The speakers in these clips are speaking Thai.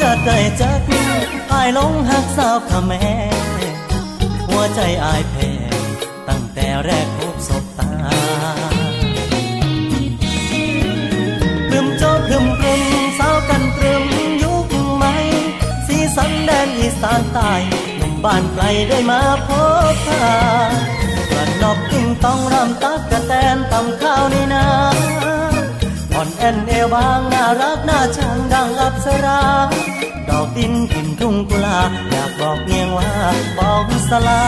จะได้จักอายลงหักสาวขแม่หัวใจอายแพ้ตั้งแต่แรกพบศบตาพรึมโจพรึมพรึมสาวกันตรึมยุคใหม่สีสันแดนอีสานใต้หนุ่มบ้านไกลได้มาพบพากระนอบติ้งต้องรำตักกระแตนตำข้าวในนา อ่อนแอนเอวบางน่ารักน่าชังดังอับสรา ดอกดินกินทุ่งกุลาอยากบอกเนียงว่าบอกสลา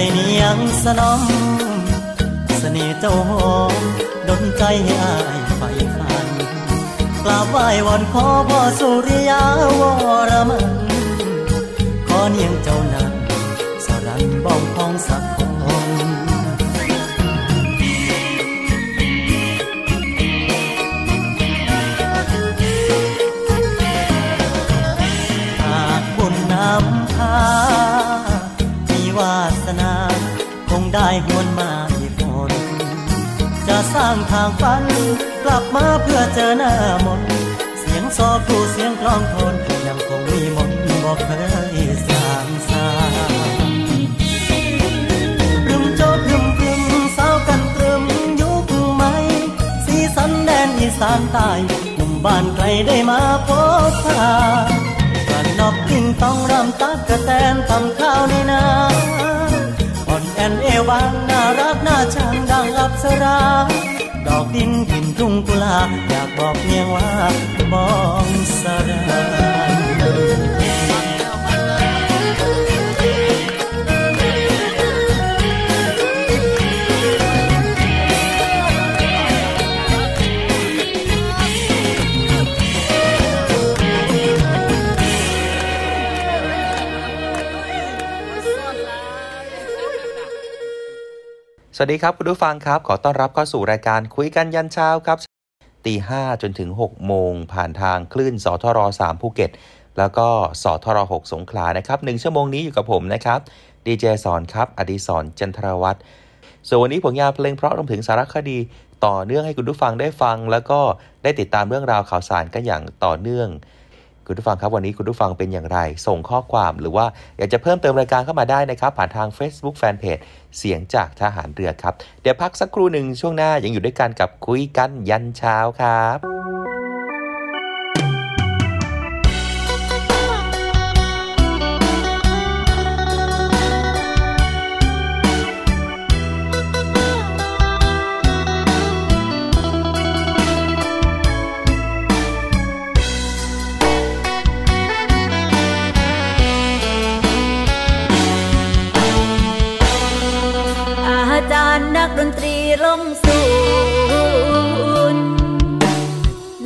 ยเนียงสนมเสน่ห์เจ้าหอมดนใจให้อายไฟฟันกราบไหว้วอนขอพ่อสุริยาวรมัน ขอเนียงเจ้านั้นสรันบ้องพองสัก ได้หวนมาอีกคนจะสร้างทางฝันกลับมาเพื่อเจอหน้ามนเสียงซอครูเสียงกลองทนยังคงมีมนบอกเคยสางสารึมโจดรึมพรึมสาวกันตรึมยุคใหม่สีสันแดนอีสานใต้หนุ่มบ้านไกลได้มาพบพากันนอบกิ้งต้องรำตักกระแตนทำข้าวในนา อนแอนเอวางน่ารักน่าชังดังอับสรา ดอกดินกินทุ่งกุลา อยากบอกเมียงว่า มองสรา วัสดีครับคุณผู้ฟังครับ ขอต้อนรับเข้าสู่รายการคุยกันยันเช้าครับตีห้าจนถึง 6 โมง ผ่านทางคลื่นสทร3ภูเก็ต แล้วก็สทร6สงขลานะครับหนึ่งชั่วโมงนี้อยู่กับผมนะครับดีเจสอนครับ อดีศรจันทรวัตรส่วนวันนี้ผลงานเพลงเพราะรวมถึงสารคดีต่อเนื่องให้คุณผู้ฟังได้ฟัง แล้วก็ได้ติดตามเรื่องราวข่าวสารกันอย่างต่อเนื่อง คุณผู้ฟังครับวันนี้คุณผู้ฟังเป็นอย่างไร ส่งข้อความหรือว่าอยากจะเพิ่มเติมรายการเข้ามาได้นะครับ ผ่านทาง Facebook Fanpage เสียงจากทหารเรือครับ เดี๋ยวพักสักครู่หนึ่งช่วงหน้ายังอยู่ด้วยกันกับคุยกันยันเช้าครับ ลงสูน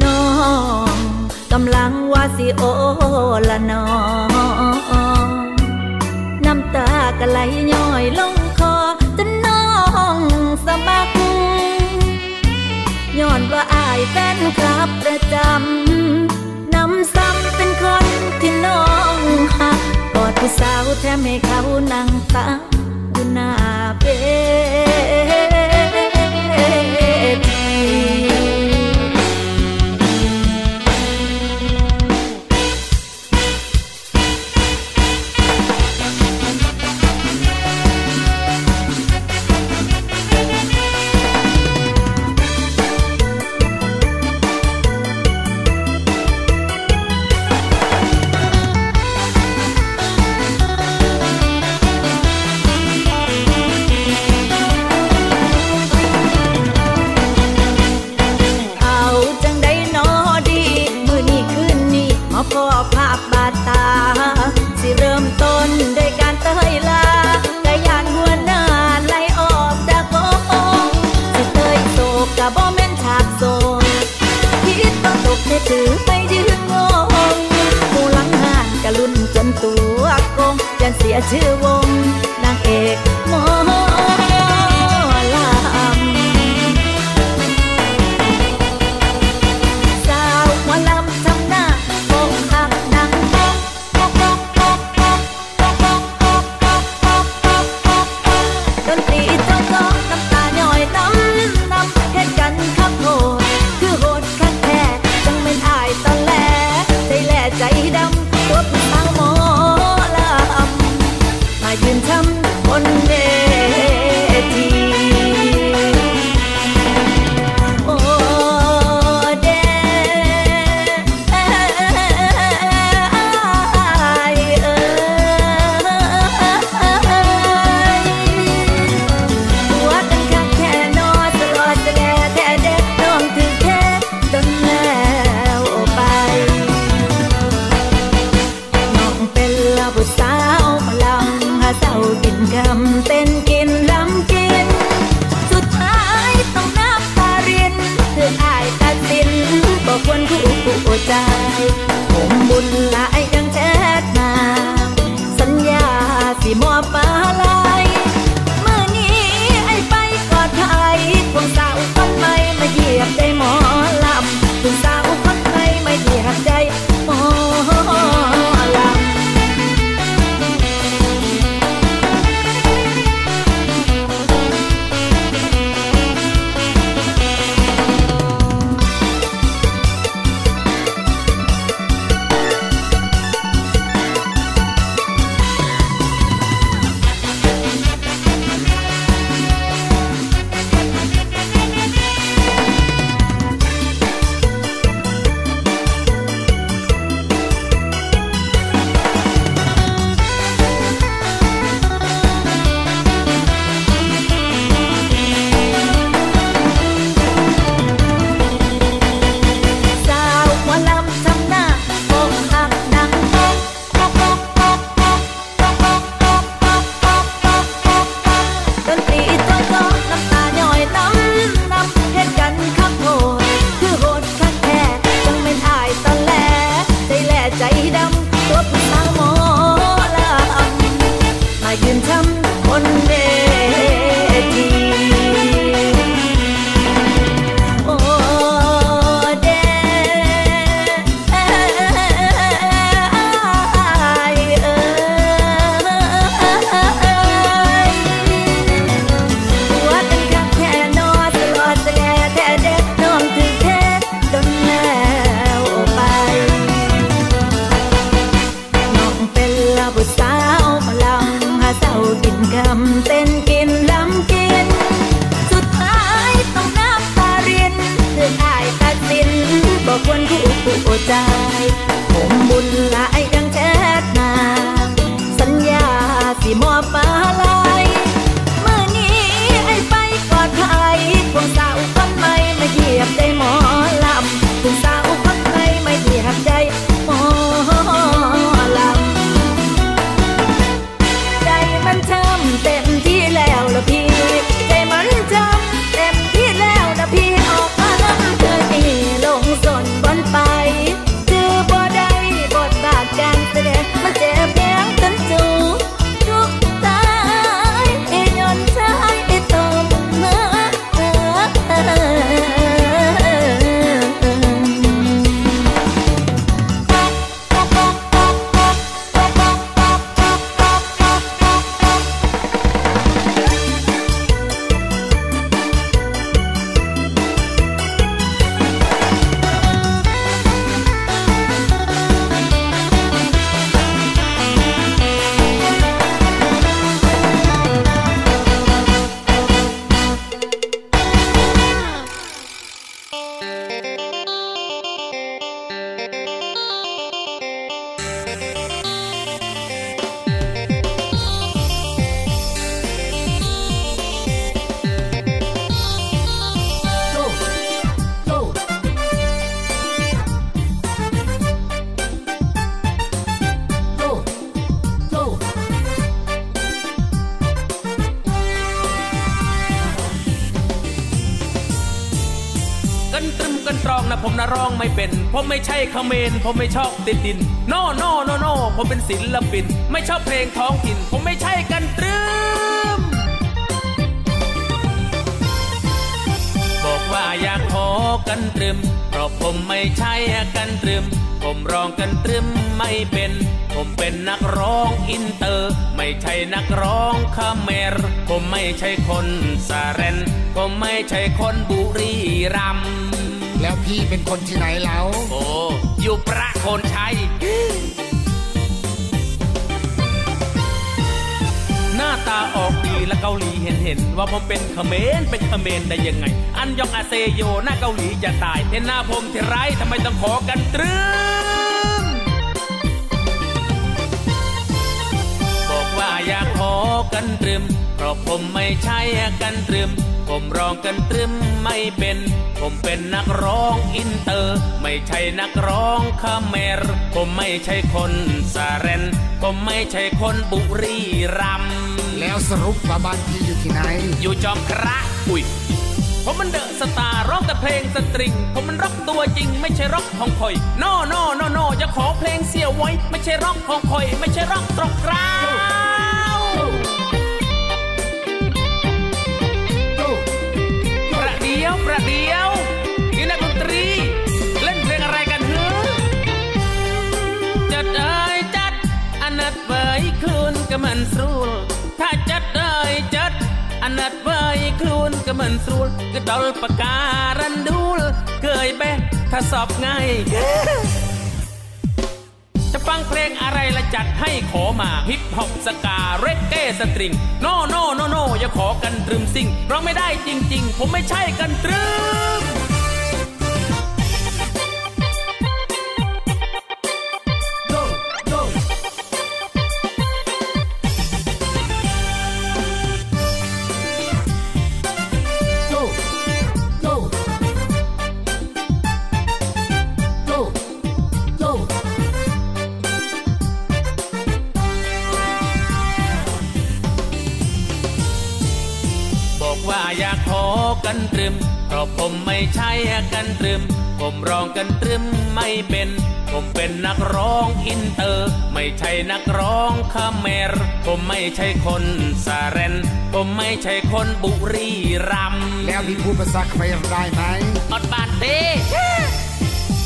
น้องกำลังว่าสิโอละน้องน้ำตากะไหลย้อยลงคอจนน้องสะบักย้อนว่าอายแฟนคลับประจำนำซ้ำเป็นคนที่น้องหักกอดผู้สาวแถมให้เขานั่งตัก ถือไปยืนงงผู้หลังหานกะลุ่นจนตัวโกงจนเสียชื่อวง เศร้ากินกรมเป็นกินลำกิน สุดท้ายต้องนับตารินเพื่ออายตัดสินบอกควรคู่ใจผมบุญ ผมนะร้องไม่เป็น ผมไม่ใช่เขมรผมไม่ชอบติดดิน no no no no ผมเป็นศิลปิน ไม่ชอบเพลงท้องถิ่น ผมไม่ใช่กันตรึมบอกว่าอยากขอกันตรึม เพราะผมไม่ใช่กันตรึม ผมร้องกันตรึมไม่เป็น ผมเป็นนักร้องอินเตอร์ ไม่ใช่นักร้องเขมร ผมไม่ใช่คนสาเรน ผมไม่ใช่คนบุรีรัมย์ แล้วพี่เป็นคนที่ไหนแล้ว โอ้อยู่ประโคนชัย หน้าตาออกดีและเกาหลีเห็นเห็นว่าผมเป็นเขมรเป็นเขมรได้ยังไง อันยองอาเซโยหน้าเกาหลีจะตายเห็นหน้าผมที่ไรทำไมต้องขอกันตรึมบอกว่าอยากขอกันตรึมเพราะผมไม่ใช่กันตรึม ผมร้องกันตรึมไม่เป็น ผมเป็นนักร้องอินเตอร์ ไม่ใช่นักร้องคาเมร ผมไม่ใช่คนสาเรน ผมไม่ใช่คนบุรีรัมย์แล้วสรุปว่าบ้านพี่อยู่ที่ไหน อยู่จอมคระอุ้ยผมมันเดอะสตาร์ร้องแต่เพลงสตริง ผมมันร็อกตัวจริง ไม่ใช่ร็อกของคอยโนโนโนโนจะขอเพลงเสียไว้ ไม่ใช่ร็อกของคอย ไม่ใช่ร็อกตรกกรา ดียวประเดียวนี่นักดนตรี เล่นเพลงอะไรกันเฮ้จัดเอ้ยจัดอันนัดเบยคลุนก็มันสรูลถ้าจัดเอ้ยจัดอันนัดเบยคลุนก็มันสรูลก็ดอลปากการันดูลเกยแบะถ้าสอบง่าย ฟังเพลงอะไรละจัดให้ขอมาฮิปฮอปสกาเรกเก้สตริง โนโนโนโนอย่าขอกันตรึมสิ่งร้องไม่ได้จริง ๆ ผมไม่ใช่กันตรึม ว่าอยากขอกันตรึมเพราะผมไม่ใช่กันตรึม ผมร้องกันตรึมไม่เป็น ผมเป็นนักร้องอินเตอร์ ไม่ใช่นักร้องเขมร ผมไม่ใช่คนสุรินทร์ ผมไม่ใช่คนบุรีรัมย์แล้วพี่พูดภาษาเขมรได้ไหมអត់បានទេ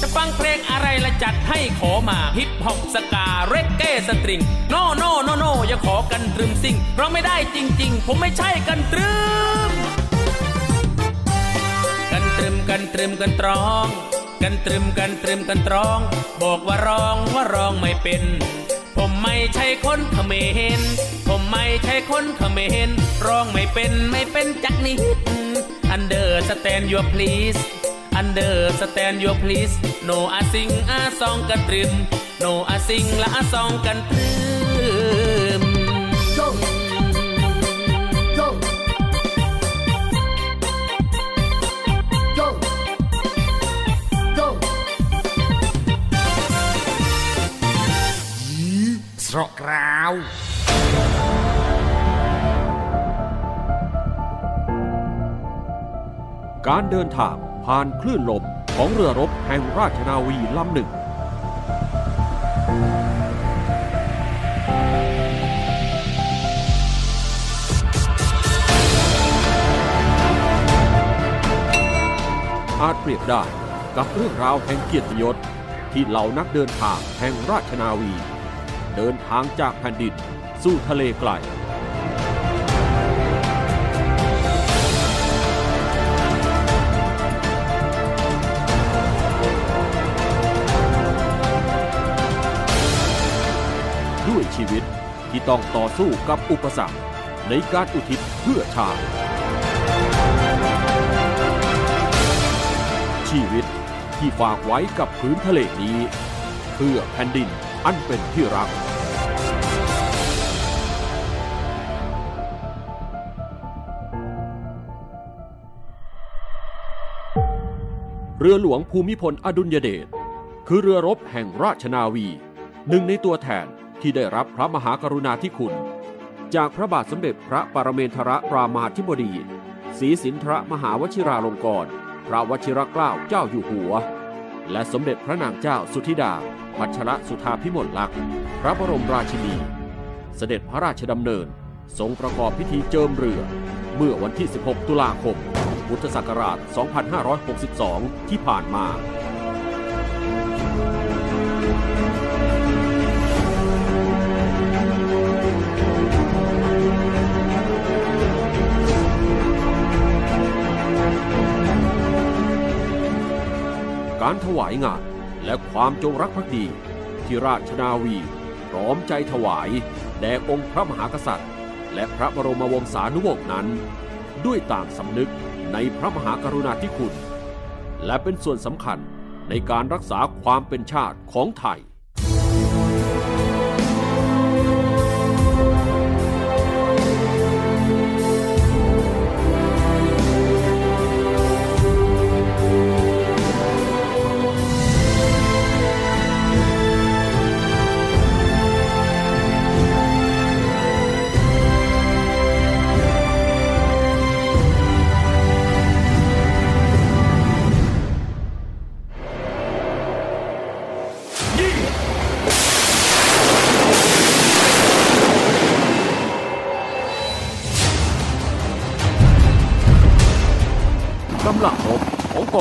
จะฟังเพลงอะไรละจัดให้ขอมาฮิปฮอปสกาเรกเก้สตริง no no no no อย่าขอกันตรึมซิ่งเราไม่ได้จริง ๆ ผมไม่ใช่กันตรึมม กันตรึมกันตรึมกันตรอง กันตรึมกันตรึมกันตรอง บอกว่าร้องว่าร้องไม่เป็น ผมไม่ใช่คนเขมรผมไม่ใช่คนเขมรร้องไม่เป็นไม่เป็นจักนิด Under stand your please Under stand your please No อาซิงอาซองกันตรึม No อาซิงละอาซองกันตรึมสระกราวการเดินทาง ผ่านคลื่นลมของเรือรบแห่งราชนาวีลำหนึ่ง อาจเปรียบได้กับเรื่องราวแห่งเกียรติยศที่เหล่านักเดินทางแห่งราชนาวี เดินทางจากแผ่นดินสู่ทะเลไกล ชีวิตที่ต้องต่อสู้กับอุปสรรคในการอุทิศเพื่อชาติ ชีวิตที่ฝากไว้กับพื้นทะเลนี้ เพื่อแผ่นดินอันเป็นที่รักเรือหลวงภูมิพลอดุลยเดชคือเรือรบแห่งราชนาวี หนึ่งในตัวแทน ที่ได้รับพระมหากรุณาธิคุณ จากพระบาทสมเด็จพระปรเมนทรรามาธิบดีศรีสินทรมหาวชิราลงกรณพระวชิรเกล้าเจ้าอยู่หัว และสมเด็จพระนางเจ้าสุธิดาพัชรสุธาพิมลลักษณ์พระบรมราชินี เสด็จพระราชดำเนิน ทรงประกอบพิธีเจิมเรือ เมื่อวันที่ 16 ตุลาคม พุทธศักราช 2562 ที่ผ่านมา การถวายงานและความจงรักภักดีที่ราชนาวีพร้อมใจถวายแด่องค์พระมหากษัตริย์ และพระบรมวงศานุวงศ์นั้น ด้วยต่างสำนึกในพระมหากรุณาธิคุณ และเป็นส่วนสำคัญในการรักษาความเป็นชาติของไทย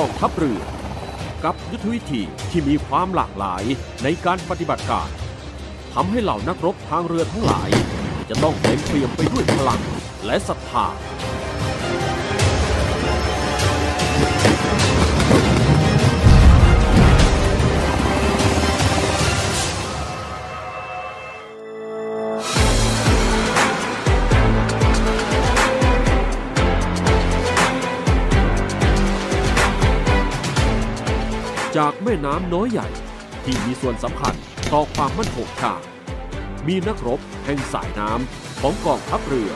องทัพเรือ กับยุทธวิธีที่มีความหลากหลายในการปฏิบัติการทำให้เหล่านักรบทางเรือทั้งหลาย จะต้องเต็มเปี่ยมไปด้วยพลังและศรัทธา ม่น้ำน้อยใหญ่ ที่มีส่วนสำคัญต่อความมั่นคงชาติมีนักรบแห่งสายน้ำของกองทัพเรือ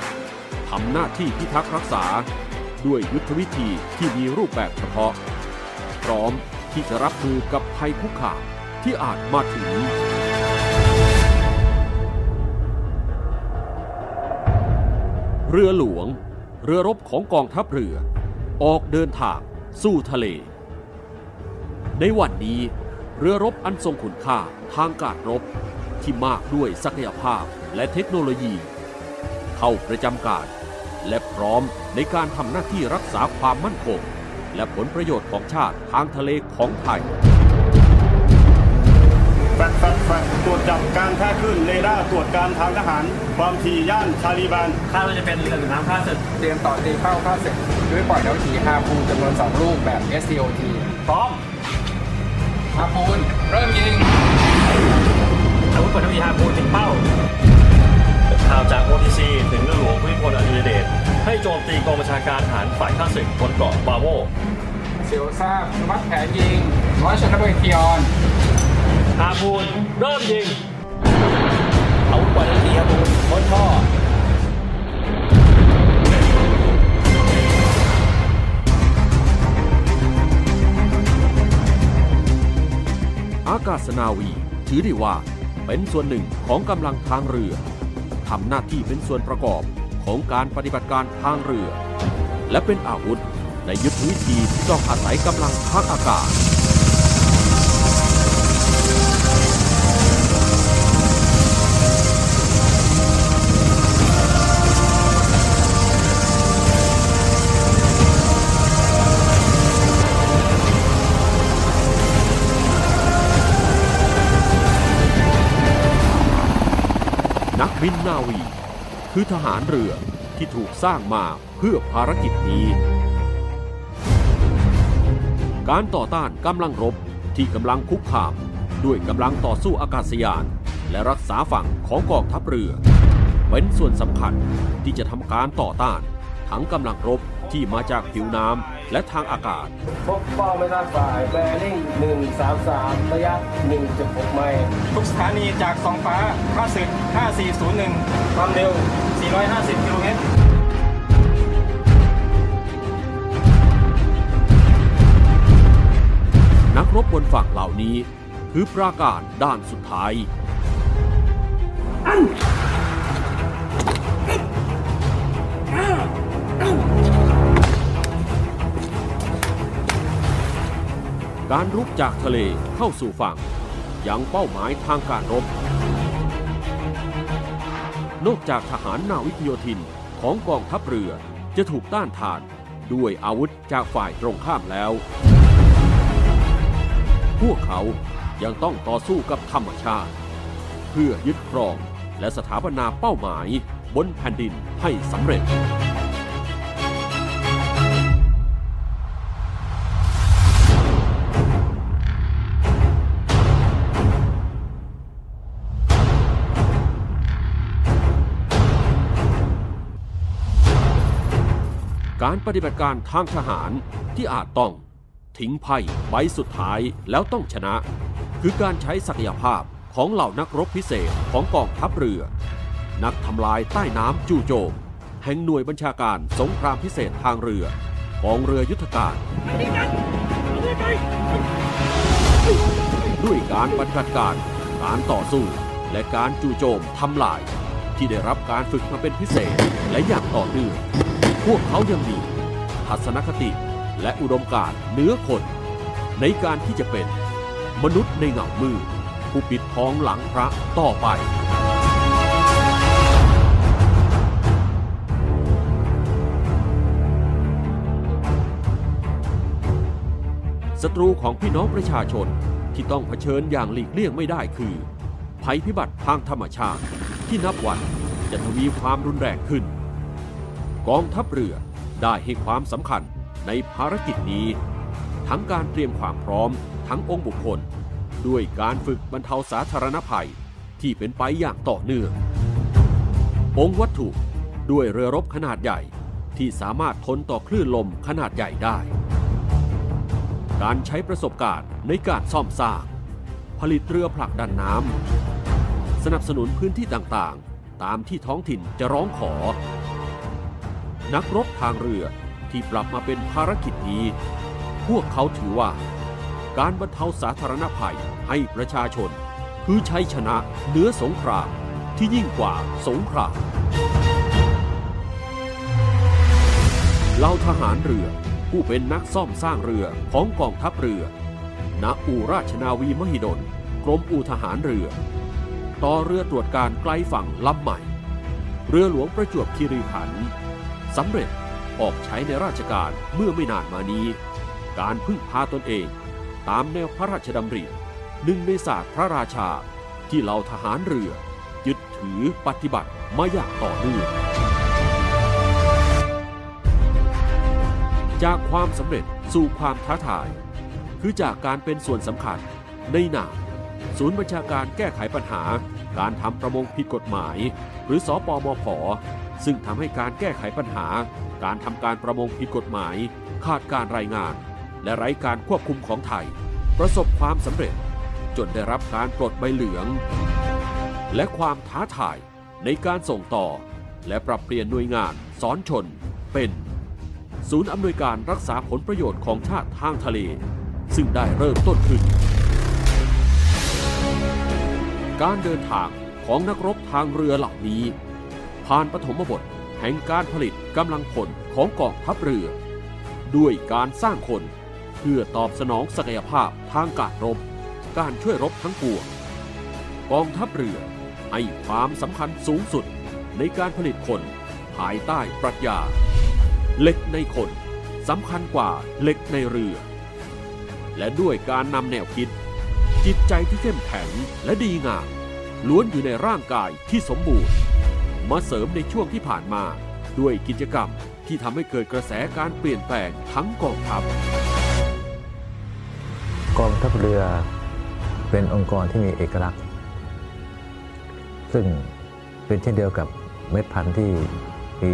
ทำหน้าที่พิทักษ์รักษา ด้วยยุทธวิธีที่มีรูปแบบเฉพาะ พร้อมที่จะรับมือกับภัยคุกคามที่อาจมาถึงเรือหลวง เรือรบของกองทัพเรือ ออกเดินทาง สู่ทะเล ในวันนี้ เรือรบอันทรงคุณค่าทางการรบ ที่มากด้วยศักยภาพและเทคโนโลยี เข้าประจำการ และพร้อมในการทำหน้าที่รักษาความมั่นคง และผลประโยชน์ของชาติทางทะเลของไทยแฟดแฟดแฟดตรวจจับการแท้ขึ้นเรดาร์ตรวจการทางทหาร ความถี่ย่านชาลีแบนคาดว่าจะเป็นเรือหรือน้ำค่าศึกเตรียมต่อตีเข้าค่าศึกด้วยปล่อยดาวถีฮาพูจำนวน 2 ลูกแบบ SCOT พร้อม ฮาพูนเริ่มยิงอาวุธปืนทวีฮาพูนถึงเป้าข่าวจาก OTC ถึงเรือหลวงภูมิพลอดุลยเดชให้โจมตีกองบัญชาการทหารฝ่ายข้าศึกบนเกาะบาโวเซียวทราบวัดแผนยิงร้อยชนบทคิออนฮาพูนเริ่มยิงอาวุธปล่อยทันทีฮาพูนพ้นท่อากาศนาวี ถือได้ว่าเป็นส่วนหนึ่งของกำลังทางเรือทำหน้าที่เป็นส่วนประกอบของการปฏิบัติการทางเรือ และเป็นอาวุธในยุทธวิธีที่ต้องอาศัยกำลังทางอากาศ นักบินนาวี คือทหารเรือที่ถูกสร้างมาเพื่อภารกิจนี้ การต่อต้านกำลังรบที่กำลังคุกคาม ด้วยกำลังต่อสู้อากาศยาน และรักษาฝั่งของกองทัพเรือ เป็นส่วนสำคัญที่จะทำการต่อต้านทั้งกำลังรบที่มาจากผิวน้ำ และทางอากาศ พบเป้าไม่ทราบฝ่ายแบริ่ง133 ระยะ 1.6 ไมล์ทุกสถานีจากสองฟ้าค่าศึก5401 ความเร็ว 450 กิโลเมตรนักรบบนฝั่งเหล่านี้คือปราการด้านสุดท้ายก การรุกจากทะเลเข้าสู่ฝั่ง ยังเป้าหมายทางการรบ นอกจากทหารนาวิกโยธินของกองทัพเรือจะถูกต้านทานด้วยอาวุธจากฝ่ายตรงข้ามแล้ว พวกเขายังต้องต่อสู้กับธรรมชาติ เพื่อยึดครองและสถาปนาเป้าหมายบนแผ่นดินให้สำเร็จ การปฏิบัติการทางทหารที่อาจต้อง ทิ้งไพ่ใบสุดท้ายแล้วต้องชนะ คือการใช้ศักยภาพของเหล่านักรบพิเศษของกองทัพเรือ นักทำลายใต้น้ำจู่โจม แห่งหน่วยบัญชาการสงครามพิเศษทางเรือกองเรือยุทธการด้วยการปฏิบัติการการต่อสู้และการจู่โจมทำลาย ที่ได้รับการฝึกมาเป็นพิเศษและอย่างต่อเนื่อง พวกเขายังมีทัศนคติและอุดมการณ์เหนือคน ในการที่จะเป็นมนุษย์ในเงามือ ผู้ปิดทองหลังพระต่อไป ศัตรูของพี่น้องประชาชนที่ต้องเผชิญอย่างหลีกเลี่ยงไม่ได้คือ ภัยพิบัติทางธรรมชาติ ที่นับวันจะทวีความรุนแรงขึ้น กองทัพเรือได้ให้ความสำคัญในภารกิจนี้ ทั้งการเตรียมความพร้อมทั้งองค์บุคคล ด้วยการฝึกบรรเทาสาธารณภัยที่เป็นไปอย่างต่อเนื่อง องค์วัตถุด้วยเรือรบขนาดใหญ่ที่สามารถทนต่อคลื่นลมขนาดใหญ่ได้ การใช้ประสบการณ์ในการซ่อมสร้าง ผลิตเรือผลักดันน้ำสนับสนุนพื้นที่ต่างๆ ตามที่ท้องถิ่นจะร้องขอ นักรบทางเรือที่ปรับมาเป็นภารกิจนี้ พวกเขาถือว่า การบรรเทาสาธารณภัยให้ประชาชน คือชัยชนะเหนือสงครามที่ยิ่งกว่าสงครามเหล่าทหารเรือผู้เป็นนักซ่อมสร้างเรือของกองทัพเรือ ณ อู่ราชนาวีมหิดล กรมอู่ทหารเรือ ต่อเรือตรวจการไกลฝั่งลำใหม่ เรือหลวงประจวบคีรีขันธ์ สำเร็จออกใช้ในราชการเมื่อไม่นานมานี้ การพึ่งพาตนเอง ตามแนวพระราชดำริหนึ่งในศาสตร์พระราชาที่เหล่าทหารเรือยึดถือปฏิบัติมาอย่างต่อเนื่องจากความสำเร็จสู่ความท้าทาย คือจากการเป็นส่วนสำคัญในหนาศูนย์บัญชาการแก้ไขปัญหา การทำประมงผิดกฎหมาย หรือสอปอมพ ซึ่งทำให้การแก้ไขปัญหา การทำการประมงผิดกฎหมาย ขาดการรายงาน และไร้การควบคุมของไทย ประสบความสำเร็จ จนได้รับการปลดใบเหลือง และความท้าทายในการส่งต่อ และปรับเปลี่ยนหน่วยงานสอนชน เป็น ศูนย์อำนวยการรักษาผลประโยชน์ของชาติทางทะเล ซึ่งได้เริ่มต้นขึ้น การเดินทางของนักรบทางเรือเหล่านี้ ผ่านปฐมบทแห่งการผลิตกำลังพลของกองทัพเรือ ด้วยการสร้างคน เพื่อตอบสนองศักยภาพทางการรบ การช่วยรบทั้งปวงกองทัพเรือให้ความสำคัญสูงสุดในการผลิตคนภายใต้ปรัชญาเหล็กในคนสำคัญกว่าเหล็กในเรือ และด้วยการนำแนวคิด จิตใจที่เข้มแข็งและดีงามล้วนอยู่ในร่างกายที่สมบูรณ์ มาเสริมในช่วงที่ผ่านมา ด้วยกิจกรรมที่ทำให้เกิดกระแสการเปลี่ยนแปลงทั้งกองทัพ กองทัพเรือเป็นองค์กรที่มีเอกลักษณ์ ซึ่งเป็นเช่นเดียวกับเม็ดพันธุ์ที่มี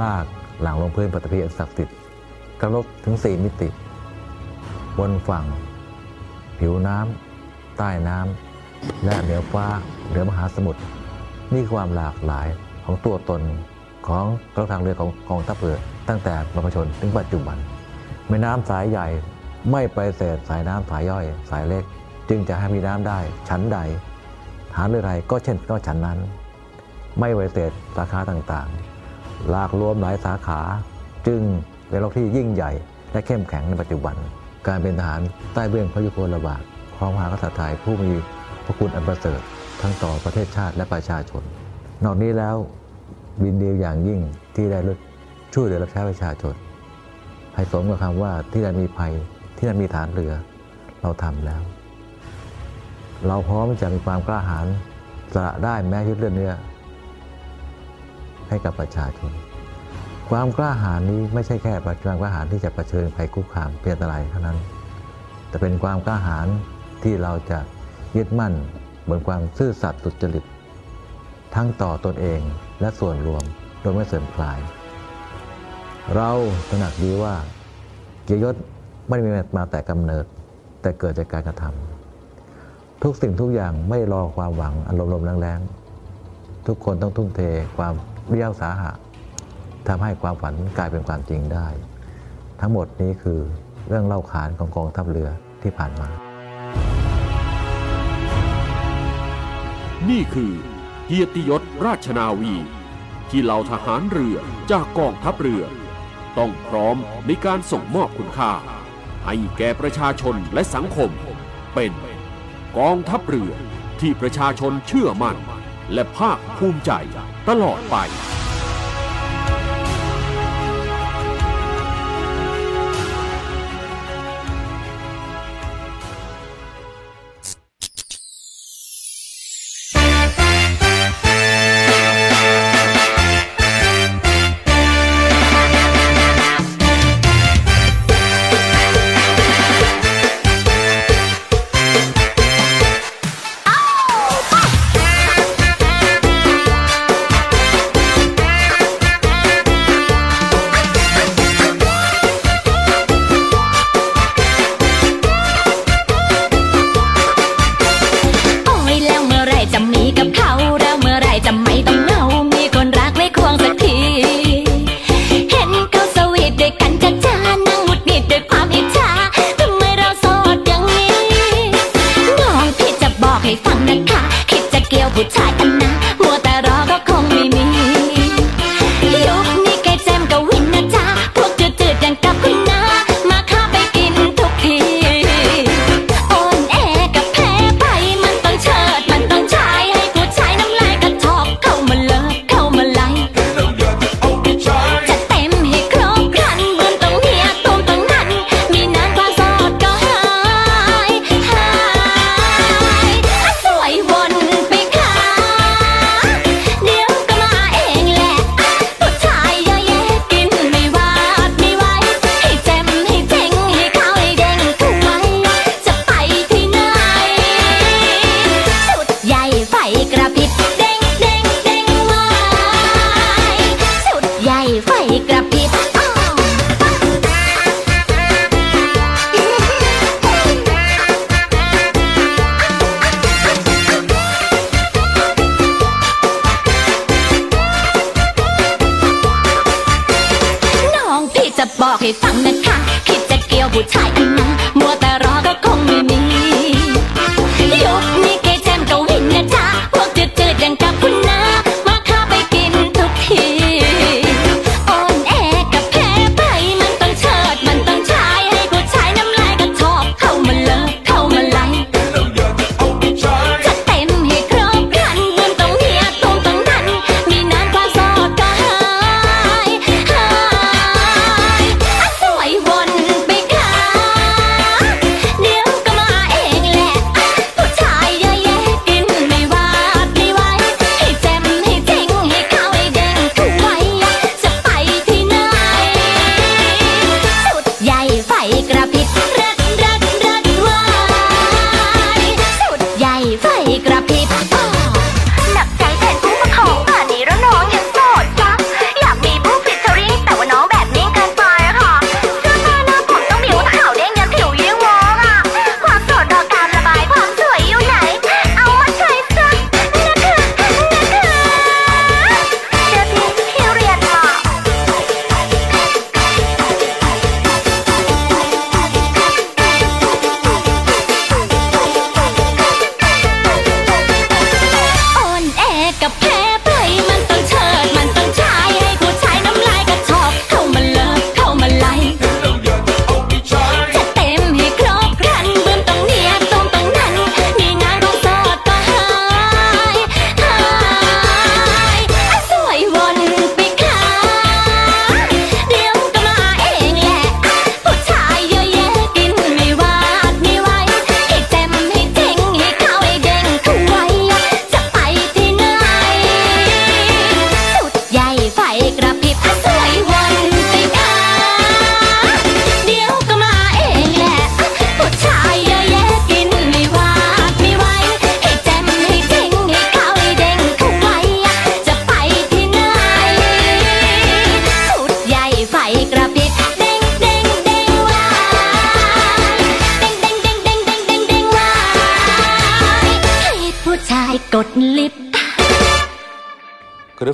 ลากหลังลงพื้นปฐพีอันศักดิ์สิทธิ์กระลบถึง 4 มิติ บนฝั่ง ผิวน้ำใต้น้ำและเหนือฟ้าเหนือมหาสมุทร นี่ความหลากหลายของตัวตนของกองทางเรือของกองทัพเรือตั้งแต่บรรพชนถึงปัจจุบันแม่น้ำสายใหญ่ไม่ไปเศษสายน้ำสายย่อยสายเล็ก จึงจะให้มีน้ำได้ชั้นใดฐานเรือใดก็เช่นก็ชั้นนั้น ไม่ไวเศษสาขาต่างๆหลากรวมหลายสาขา จึงเป็นโลกที่ยิ่งใหญ่ และเข้มแข็งในปัจจุบัน การเป็นทหารใต้เบื้องพระยุคลบาทของมหากษัตริย์ไทยผู้มีพระคุณอันประเสริฐ ทั้งต่อประเทศชาติและประชาชน นอกนี้แล้วบินดีอย่างยิ่งที่ได้ช่วยเหลือรับใช้ประชาชน ให้สมกับคำว่าที่นั่นมีภัยที่นั่นมีฐานเรือ เราทำแล้ว เราพร้อมจะมีความกล้าหาญสละได้แม้ชีวิตเลือดเนื้อให้กับประชาชน ความกล้าหาญนี้ไม่ใช่แค่ความกล้าหาญที่จะะเผชิญภัยคุกคามเพียงอะไรเท่านั้น แต่เป็นความกล้าหาญที่เราจะยึดมั่น บนความซื่อสัตย์สุจริต ทั้งต่อตนเองและส่วนรวมโดยไม่เสื่อมคลาย เราตระหนักดีว่าเกียรติยศไม่ได้มีมาแต่กำเนิด แต่เกิดจากการกระทำทุกสิ่งทุกอย่างไม่รอความหวังอารมณ์ลมแรงๆทุกคนต้องทุ่มเทความเรียวสาหะทำให้ความฝันกลายเป็นความจริงได้ ทั้งหมดนี้คือเรื่องเล่าขานของกองทัพเรือที่ผ่านมา นี่คือเกียรติยศราชนาวี ที่เหล่าทหารเรือจากกองทัพเรือ ต้องพร้อมในการส่งมอบคุณค่า ให้แก่ประชาชนและสังคม เป็นกองทัพเรือที่ประชาชนเชื่อมั่น และภาคภูมิใจตลอดไป